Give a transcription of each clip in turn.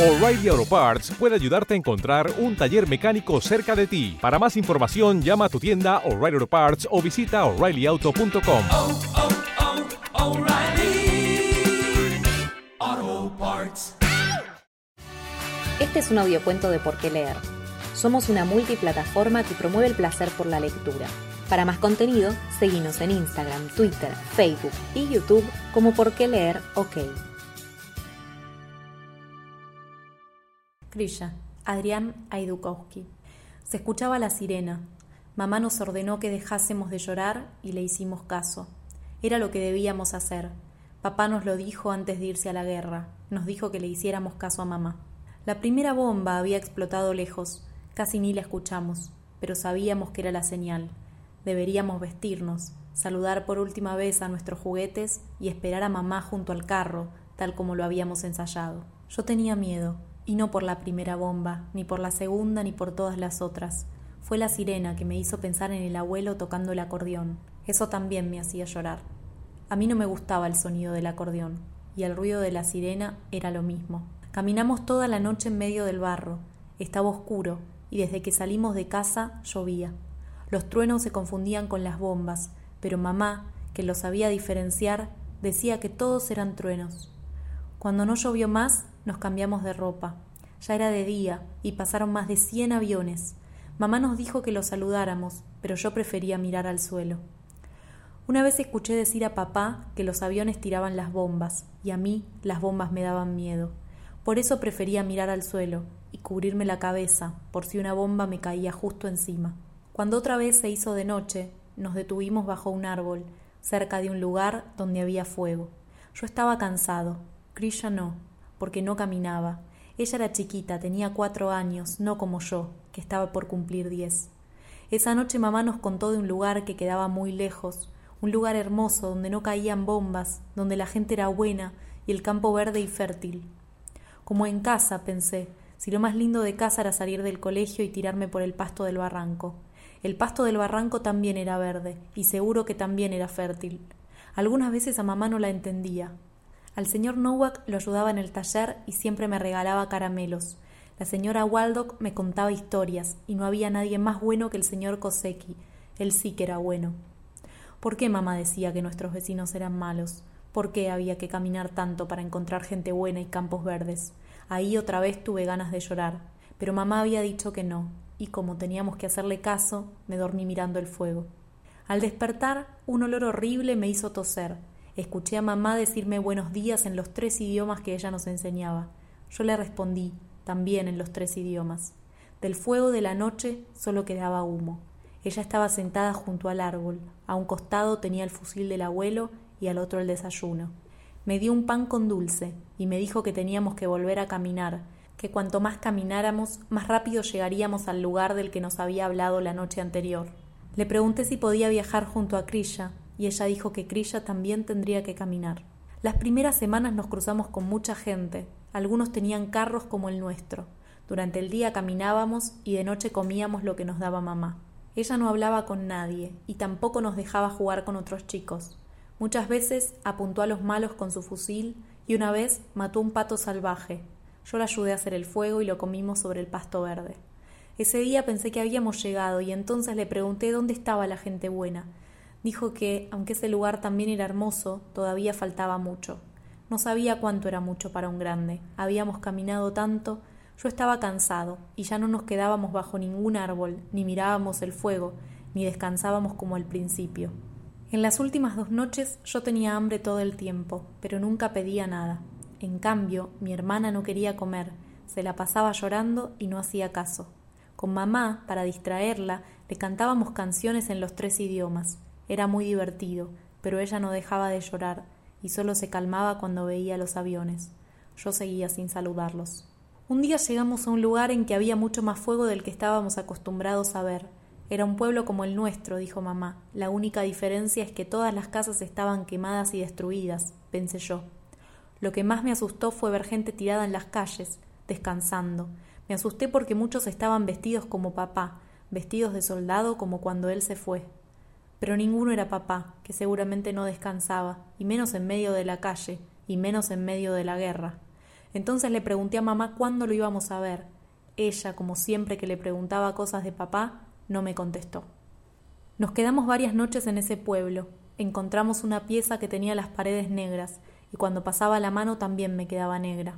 O'Reilly Auto Parts puede ayudarte a encontrar un taller mecánico cerca de ti. Para más información, llama a tu tienda O'Reilly Auto Parts o visita oreillyauto.com. oh, oh, Parts. Este es un audiocuento de Por qué leer. Somos una multiplataforma que promueve el placer por la lectura. Para más contenido, seguimos en Instagram, Twitter, Facebook y YouTube como Por qué leer OK. Krilla, Adrián Aidukowski. Se escuchaba la sirena. Mamá nos ordenó que dejásemos de llorar y le hicimos caso. Era lo que debíamos hacer. Papá nos lo dijo antes de irse a la guerra. Nos dijo que le hiciéramos caso a mamá. La primera bomba había explotado lejos. Casi ni la escuchamos, pero sabíamos que era la señal. Deberíamos vestirnos, saludar por última vez a nuestros juguetes y esperar a mamá junto al carro, tal como lo habíamos ensayado. Yo tenía miedo, y no por la primera bomba, ni por la segunda, ni por todas las otras. Fue la sirena que me hizo pensar en el abuelo tocando el acordeón. Eso también me hacía llorar. A mí no me gustaba el sonido del acordeón, y el ruido de la sirena era lo mismo. Caminamos toda la noche en medio del barro. Estaba oscuro, y desde que salimos de casa llovía. Los truenos se confundían con las bombas, pero mamá, que lo sabía diferenciar, decía que todos eran truenos. Cuando no llovió más, nos cambiamos de ropa. Ya era de día y pasaron más de cien aviones. Mamá nos dijo que los saludáramos, pero yo prefería mirar al suelo. Una vez escuché decir a papá que los aviones tiraban las bombas, y a mí las bombas me daban miedo. Por eso prefería mirar al suelo y cubrirme la cabeza, por si una bomba me caía justo encima. Cuando otra vez se hizo de noche, nos detuvimos bajo un árbol, cerca de un lugar donde había fuego. Yo estaba cansado, No, porque no caminaba. Ella era chiquita, tenía cuatro años, no como yo, que estaba por cumplir diez. Esa noche mamá nos contó de un lugar que quedaba muy lejos, un lugar hermoso donde no caían bombas, donde la gente era buena y el campo verde y fértil. Como en casa, pensé, si lo más lindo de casa era salir del colegio y tirarme por el pasto del barranco. El pasto del barranco también era verde, y seguro que también era fértil. Algunas veces a mamá no la entendía, al señor Nowak lo ayudaba en el taller y siempre me regalaba caramelos. La señora Waldock me contaba historias y no había nadie más bueno que el señor Koseki. Él sí que era bueno. ¿Por qué mamá decía que nuestros vecinos eran malos? ¿Por qué había que caminar tanto para encontrar gente buena y campos verdes? Ahí otra vez tuve ganas de llorar, pero mamá había dicho que no, y como teníamos que hacerle caso, me dormí mirando el fuego. Al despertar, un olor horrible me hizo toser, Escuché a mamá decirme buenos días en los tres idiomas que ella nos enseñaba. Yo le respondí, también en los tres idiomas. Del fuego de la noche solo quedaba humo. Ella estaba sentada junto al árbol. A un costado tenía el fusil del abuelo y al otro el desayuno. Me dio un pan con dulce y me dijo que teníamos que volver a caminar, que cuanto más camináramos, más rápido llegaríamos al lugar del que nos había hablado la noche anterior. Le pregunté si podía viajar junto a Krilla y ella dijo que Krilla también tendría que caminar. Las primeras semanas nos cruzamos con mucha gente, algunos tenían carros como el nuestro. Durante el día caminábamos y de noche comíamos lo que nos daba mamá. Ella no hablaba con nadie y tampoco nos dejaba jugar con otros chicos. Muchas veces apuntó a los malos con su fusil y una vez mató un pato salvaje. Yo la ayudé a hacer el fuego y lo comimos sobre el pasto verde. Ese día pensé que habíamos llegado y entonces le pregunté dónde estaba la gente buena, Dijo que, aunque ese lugar también era hermoso, todavía faltaba mucho. No sabía cuánto era mucho para un grande. Habíamos caminado tanto, yo estaba cansado, y ya no nos quedábamos bajo ningún árbol, ni mirábamos el fuego, ni descansábamos como al principio. En las últimas dos noches yo tenía hambre todo el tiempo, pero nunca pedía nada. En cambio, mi hermana no quería comer, se la pasaba llorando y no hacía caso. Con mamá, para distraerla, le cantábamos canciones en los tres idiomas. Era muy divertido, pero ella no dejaba de llorar y solo se calmaba cuando veía los aviones. Yo seguía sin saludarlos. Un día llegamos a un lugar en que había mucho más fuego del que estábamos acostumbrados a ver. Era un pueblo como el nuestro, dijo mamá. La única diferencia es que todas las casas estaban quemadas y destruidas, pensé yo. Lo que más me asustó fue ver gente tirada en las calles, descansando. Me asusté porque muchos estaban vestidos como papá, vestidos de soldado como cuando él se fue pero ninguno era papá, que seguramente no descansaba, y menos en medio de la calle, y menos en medio de la guerra. Entonces le pregunté a mamá cuándo lo íbamos a ver. Ella, como siempre que le preguntaba cosas de papá, no me contestó. Nos quedamos varias noches en ese pueblo. Encontramos una pieza que tenía las paredes negras, y cuando pasaba la mano también me quedaba negra.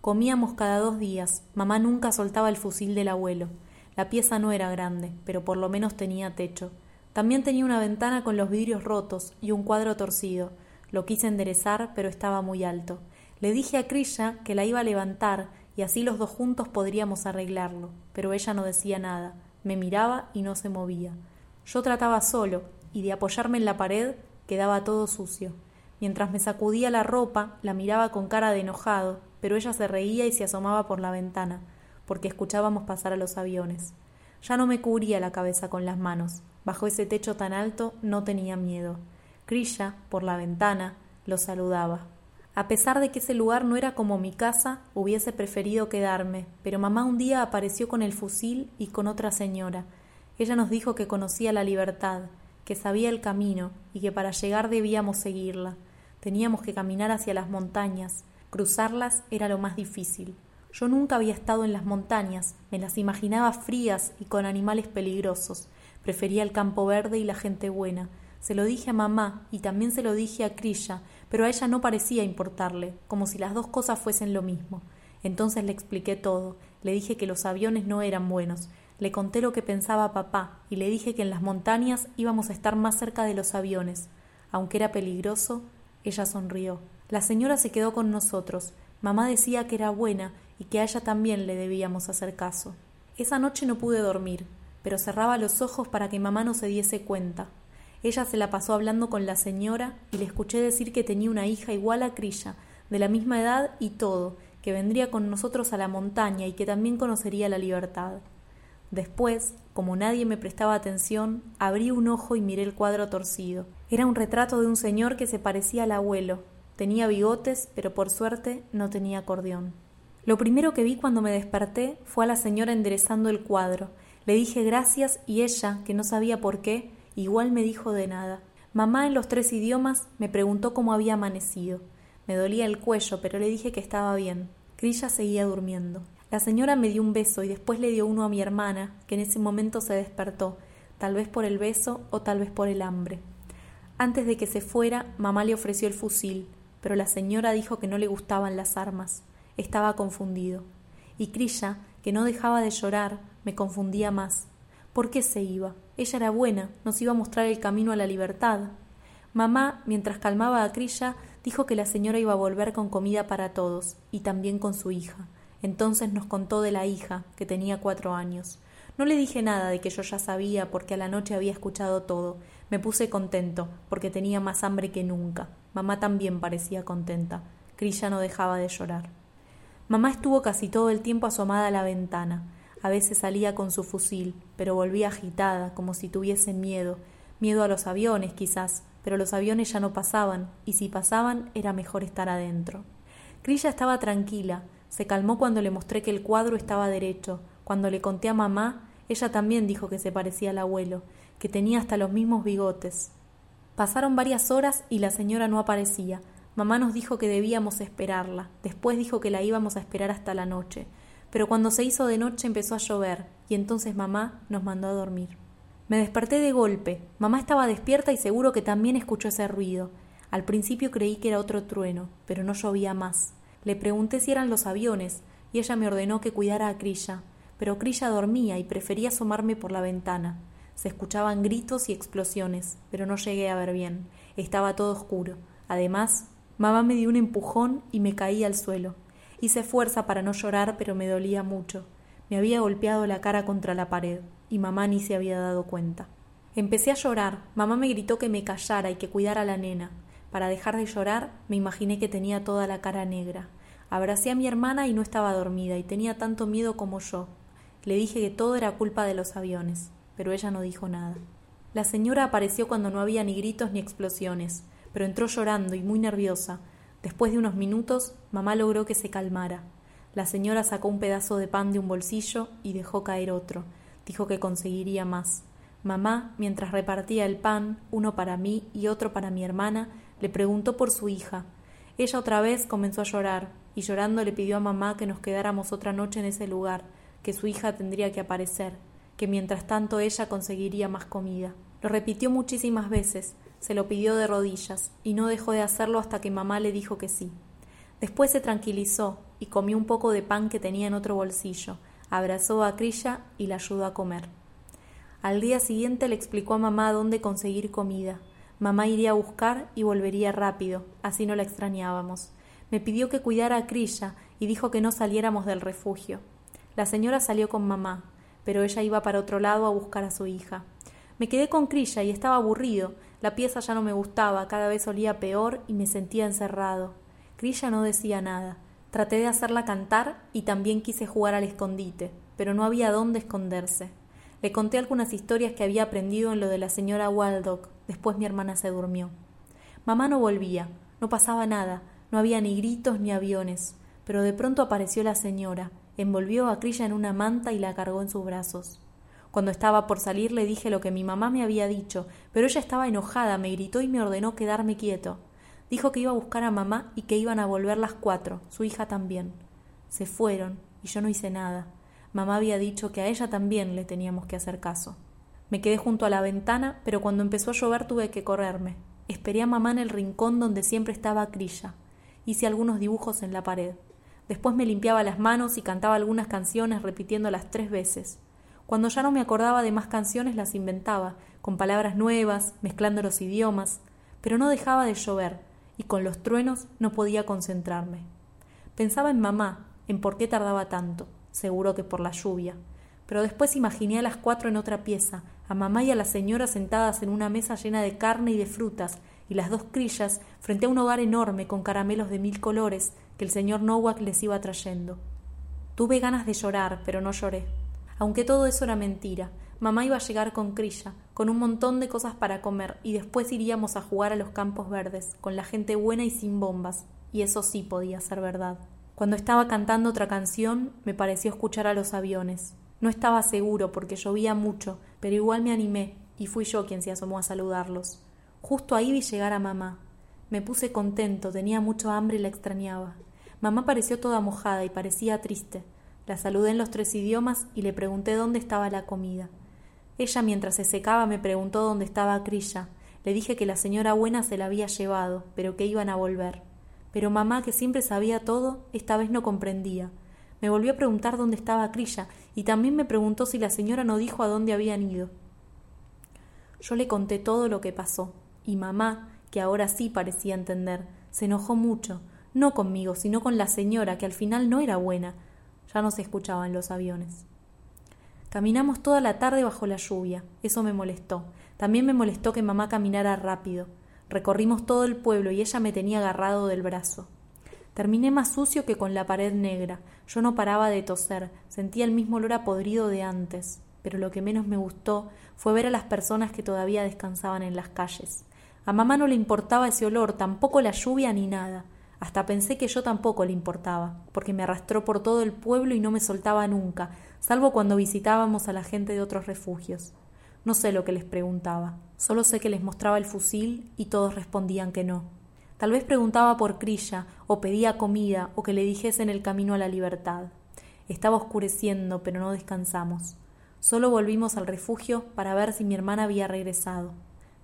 Comíamos cada dos días. Mamá nunca soltaba el fusil del abuelo. La pieza no era grande, pero por lo menos tenía techo. También tenía una ventana con los vidrios rotos y un cuadro torcido. Lo quise enderezar, pero estaba muy alto. Le dije a Crilla que la iba a levantar y así los dos juntos podríamos arreglarlo, pero ella no decía nada, me miraba y no se movía. Yo trataba solo, y de apoyarme en la pared quedaba todo sucio. Mientras me sacudía la ropa, la miraba con cara de enojado, pero ella se reía y se asomaba por la ventana, porque escuchábamos pasar a los aviones. Ya no me cubría la cabeza con las manos. Bajo ese techo tan alto no tenía miedo. Crilla, por la ventana, lo saludaba. A pesar de que ese lugar no era como mi casa, hubiese preferido quedarme, pero mamá un día apareció con el fusil y con otra señora. Ella nos dijo que conocía la libertad, que sabía el camino y que para llegar debíamos seguirla. Teníamos que caminar hacia las montañas, Cruzarlas era lo más difícil. Yo nunca había estado en las montañas, me las imaginaba frías y con animales peligrosos. Prefería el campo verde y la gente buena. Se lo dije a mamá y también se lo dije a Crilla, pero a ella no parecía importarle, como si las dos cosas fuesen lo mismo. Entonces le expliqué todo, le dije que los aviones no eran buenos, le conté lo que pensaba papá y le dije que en las montañas íbamos a estar más cerca de los aviones. Aunque era peligroso, ella sonrió. La señora se quedó con nosotros. Mamá decía que era buena y que a ella también le debíamos hacer caso. Esa noche no pude dormir, pero cerraba los ojos para que mamá no se diese cuenta. Ella se la pasó hablando con la señora y le escuché decir que tenía una hija igual a Crilla, de la misma edad y todo, que vendría con nosotros a la montaña y que también conocería la libertad. Después, como nadie me prestaba atención, abrí un ojo y miré el cuadro torcido. Era un retrato de un señor que se parecía al abuelo, Tenía bigotes, pero por suerte no tenía acordeón. Lo primero que vi cuando me desperté fue a la señora enderezando el cuadro. Le dije gracias y ella, que no sabía por qué, igual me dijo de nada. Mamá en los tres idiomas me preguntó cómo había amanecido. Me dolía el cuello, pero le dije que estaba bien. Crilla seguía durmiendo. La señora me dio un beso y después le dio uno a mi hermana, que en ese momento se despertó, tal vez por el beso o tal vez por el hambre. Antes de que se fuera, mamá le ofreció el fusil pero la señora dijo que no le gustaban las armas. Estaba confundido. Y Crilla, que no dejaba de llorar, me confundía más. ¿Por qué se iba? Ella era buena, nos iba a mostrar el camino a la libertad. Mamá, mientras calmaba a Crilla, dijo que la señora iba a volver con comida para todos, y también con su hija. Entonces nos contó de la hija, que tenía cuatro años. No le dije nada de que yo ya sabía porque a la noche había escuchado todo. Me puse contento, porque tenía más hambre que nunca. Mamá también parecía contenta. Crilla no dejaba de llorar. Mamá estuvo casi todo el tiempo asomada a la ventana. A veces salía con su fusil, pero volvía agitada, como si tuviese miedo. Miedo a los aviones, quizás, pero los aviones ya no pasaban, y si pasaban era mejor estar adentro. Crilla estaba tranquila, se calmó cuando le mostré que el cuadro estaba derecho. Cuando le conté a mamá, ella también dijo que se parecía al abuelo, que tenía hasta los mismos bigotes. Pasaron varias horas y la señora no aparecía. Mamá nos dijo que debíamos esperarla. Después dijo que la íbamos a esperar hasta la noche. Pero cuando se hizo de noche empezó a llover y entonces mamá nos mandó a dormir. Me desperté de golpe. Mamá estaba despierta y seguro que también escuchó ese ruido. Al principio creí que era otro trueno, pero no llovía más. Le pregunté si eran los aviones y ella me ordenó que cuidara a Crilla. Pero Crilla dormía y prefería asomarme por la ventana. Se escuchaban gritos y explosiones, pero no llegué a ver bien. Estaba todo oscuro. Además, mamá me dio un empujón y me caí al suelo. Hice fuerza para no llorar, pero me dolía mucho. Me había golpeado la cara contra la pared, y mamá ni se había dado cuenta. Empecé a llorar. Mamá me gritó que me callara y que cuidara a la nena. Para dejar de llorar, me imaginé que tenía toda la cara negra. Abracé a mi hermana y no estaba dormida, y tenía tanto miedo como yo. Le dije que todo era culpa de los aviones pero ella no dijo nada. La señora apareció cuando no había ni gritos ni explosiones, pero entró llorando y muy nerviosa. Después de unos minutos, mamá logró que se calmara. La señora sacó un pedazo de pan de un bolsillo y dejó caer otro. Dijo que conseguiría más. Mamá, mientras repartía el pan, uno para mí y otro para mi hermana, le preguntó por su hija. Ella otra vez comenzó a llorar, y llorando le pidió a mamá que nos quedáramos otra noche en ese lugar, que su hija tendría que aparecer, que mientras tanto ella conseguiría más comida. Lo repitió muchísimas veces, se lo pidió de rodillas, y no dejó de hacerlo hasta que mamá le dijo que sí. Después se tranquilizó y comió un poco de pan que tenía en otro bolsillo, abrazó a Crilla y la ayudó a comer. Al día siguiente le explicó a mamá dónde conseguir comida. Mamá iría a buscar y volvería rápido, así no la extrañábamos. Me pidió que cuidara a Crilla y dijo que no saliéramos del refugio. La señora salió con mamá, pero ella iba para otro lado a buscar a su hija. Me quedé con Crilla y estaba aburrido. La pieza ya no me gustaba, cada vez olía peor y me sentía encerrado. Crilla no decía nada. Traté de hacerla cantar y también quise jugar al escondite, pero no había dónde esconderse. Le conté algunas historias que había aprendido en lo de la señora Waldock. Después mi hermana se durmió. Mamá no volvía, no pasaba nada, no había ni gritos ni aviones. Pero de pronto apareció la señora, envolvió a Crilla en una manta y la cargó en sus brazos. Cuando estaba por salir le dije lo que mi mamá me había dicho, pero ella estaba enojada, me gritó y me ordenó quedarme quieto. Dijo que iba a buscar a mamá y que iban a volver las cuatro, su hija también. Se fueron y yo no hice nada. Mamá había dicho que a ella también le teníamos que hacer caso. Me quedé junto a la ventana, pero cuando empezó a llover tuve que correrme. Esperé a mamá en el rincón donde siempre estaba Crilla. Hice algunos dibujos en la pared. Después me limpiaba las manos y cantaba algunas canciones repitiéndolas tres veces. Cuando ya no me acordaba de más canciones las inventaba, con palabras nuevas, mezclando los idiomas, pero no dejaba de llover, y con los truenos no podía concentrarme. Pensaba en mamá, en por qué tardaba tanto seguro que por la lluvia. Pero después imaginé a las cuatro en otra pieza, a mamá y a la señora sentadas en una mesa llena de carne y de frutas, y las dos crillas frente a un hogar enorme con caramelos de mil colores que el señor Nowak les iba trayendo. Tuve ganas de llorar, pero no lloré. Aunque todo eso era mentira, mamá iba a llegar con Crilla, con un montón de cosas para comer, y después iríamos a jugar a los campos verdes, con la gente buena y sin bombas, y eso sí podía ser verdad. Cuando estaba cantando otra canción, me pareció escuchar a los aviones. No estaba seguro porque llovía mucho, pero igual me animé y fui yo quien se asomó a saludarlos. Justo ahí vi llegar a mamá. Me puse contento, tenía mucho hambre y la extrañaba. Mamá pareció toda mojada y parecía triste. La saludé en los tres idiomas y le pregunté dónde estaba la comida. Ella mientras se secaba me preguntó dónde estaba Crilla. Le dije que la señora buena se la había llevado, pero que iban a volver. Pero mamá, que siempre sabía todo, esta vez no comprendía. Me volvió a preguntar dónde estaba Crilla y también me preguntó si la señora no dijo a dónde habían ido. Yo le conté todo lo que pasó, y mamá, que ahora sí parecía entender, se enojó mucho, no conmigo, sino con la señora, que al final no era buena. Ya no se escuchaban los aviones. Caminamos toda la tarde bajo la lluvia. Eso me molestó. También me molestó que mamá caminara rápido. Recorrimos todo el pueblo y ella me tenía agarrado del brazo. Terminé más sucio que con la pared negra. Yo no paraba de toser, sentía el mismo olor a podrido de antes, pero lo que menos me gustó fue ver a las personas que todavía descansaban en las calles. A mamá no le importaba ese olor, tampoco la lluvia ni nada. Hasta pensé que yo tampoco le importaba, porque me arrastró por todo el pueblo y no me soltaba nunca, salvo cuando visitábamos a la gente de otros refugios. No sé lo que les preguntaba, solo sé que les mostraba el fusil y todos respondían que no. Tal vez preguntaba por Crilla, o pedía comida, o que le dijesen el camino a la libertad. Estaba oscureciendo, pero no descansamos. Solo volvimos al refugio para ver si mi hermana había regresado.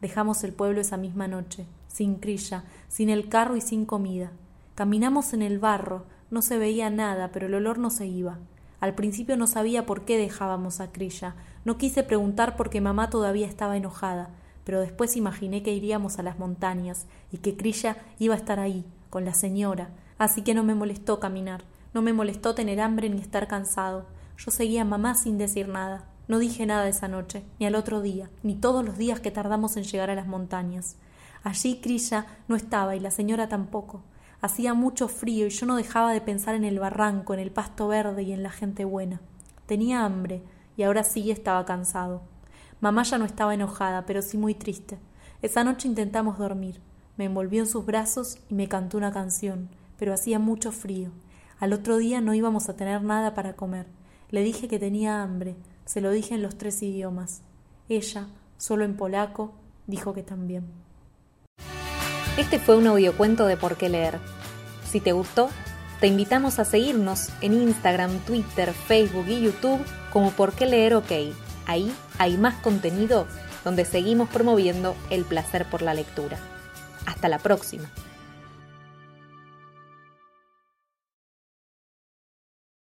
Dejamos el pueblo esa misma noche, sin Crilla, sin el carro y sin comida. Caminamos en el barro, no se veía nada, pero el olor no se iba. Al principio no sabía por qué dejábamos a Crilla. No quise preguntar porque mamá todavía estaba enojada, pero después imaginé que iríamos a las montañas y que Crilla iba a estar ahí, con la señora. Así que no me molestó caminar, no me molestó tener hambre ni estar cansado. Yo seguía a mamá sin decir nada. No dije nada esa noche, ni al otro día, ni todos los días que tardamos en llegar a las montañas. Allí Crilla no estaba y la señora tampoco. Hacía mucho frío y yo no dejaba de pensar en el barranco, en el pasto verde y en la gente buena. Tenía hambre y ahora sí estaba cansado. Mamá ya no estaba enojada, pero sí muy triste. Esa noche intentamos dormir. Me envolvió en sus brazos y me cantó una canción, pero hacía mucho frío. Al otro día no íbamos a tener nada para comer. Le dije que tenía hambre, se lo dije en los tres idiomas. Ella, solo en polaco, dijo que también. Este fue un audiocuento de Por qué leer. Si te gustó, Te invitamos a seguirnos en Instagram, Twitter, Facebook y YouTube como Por qué leer OK. Ahí hay más contenido donde seguimos promoviendo el placer por la lectura. Hasta la próxima.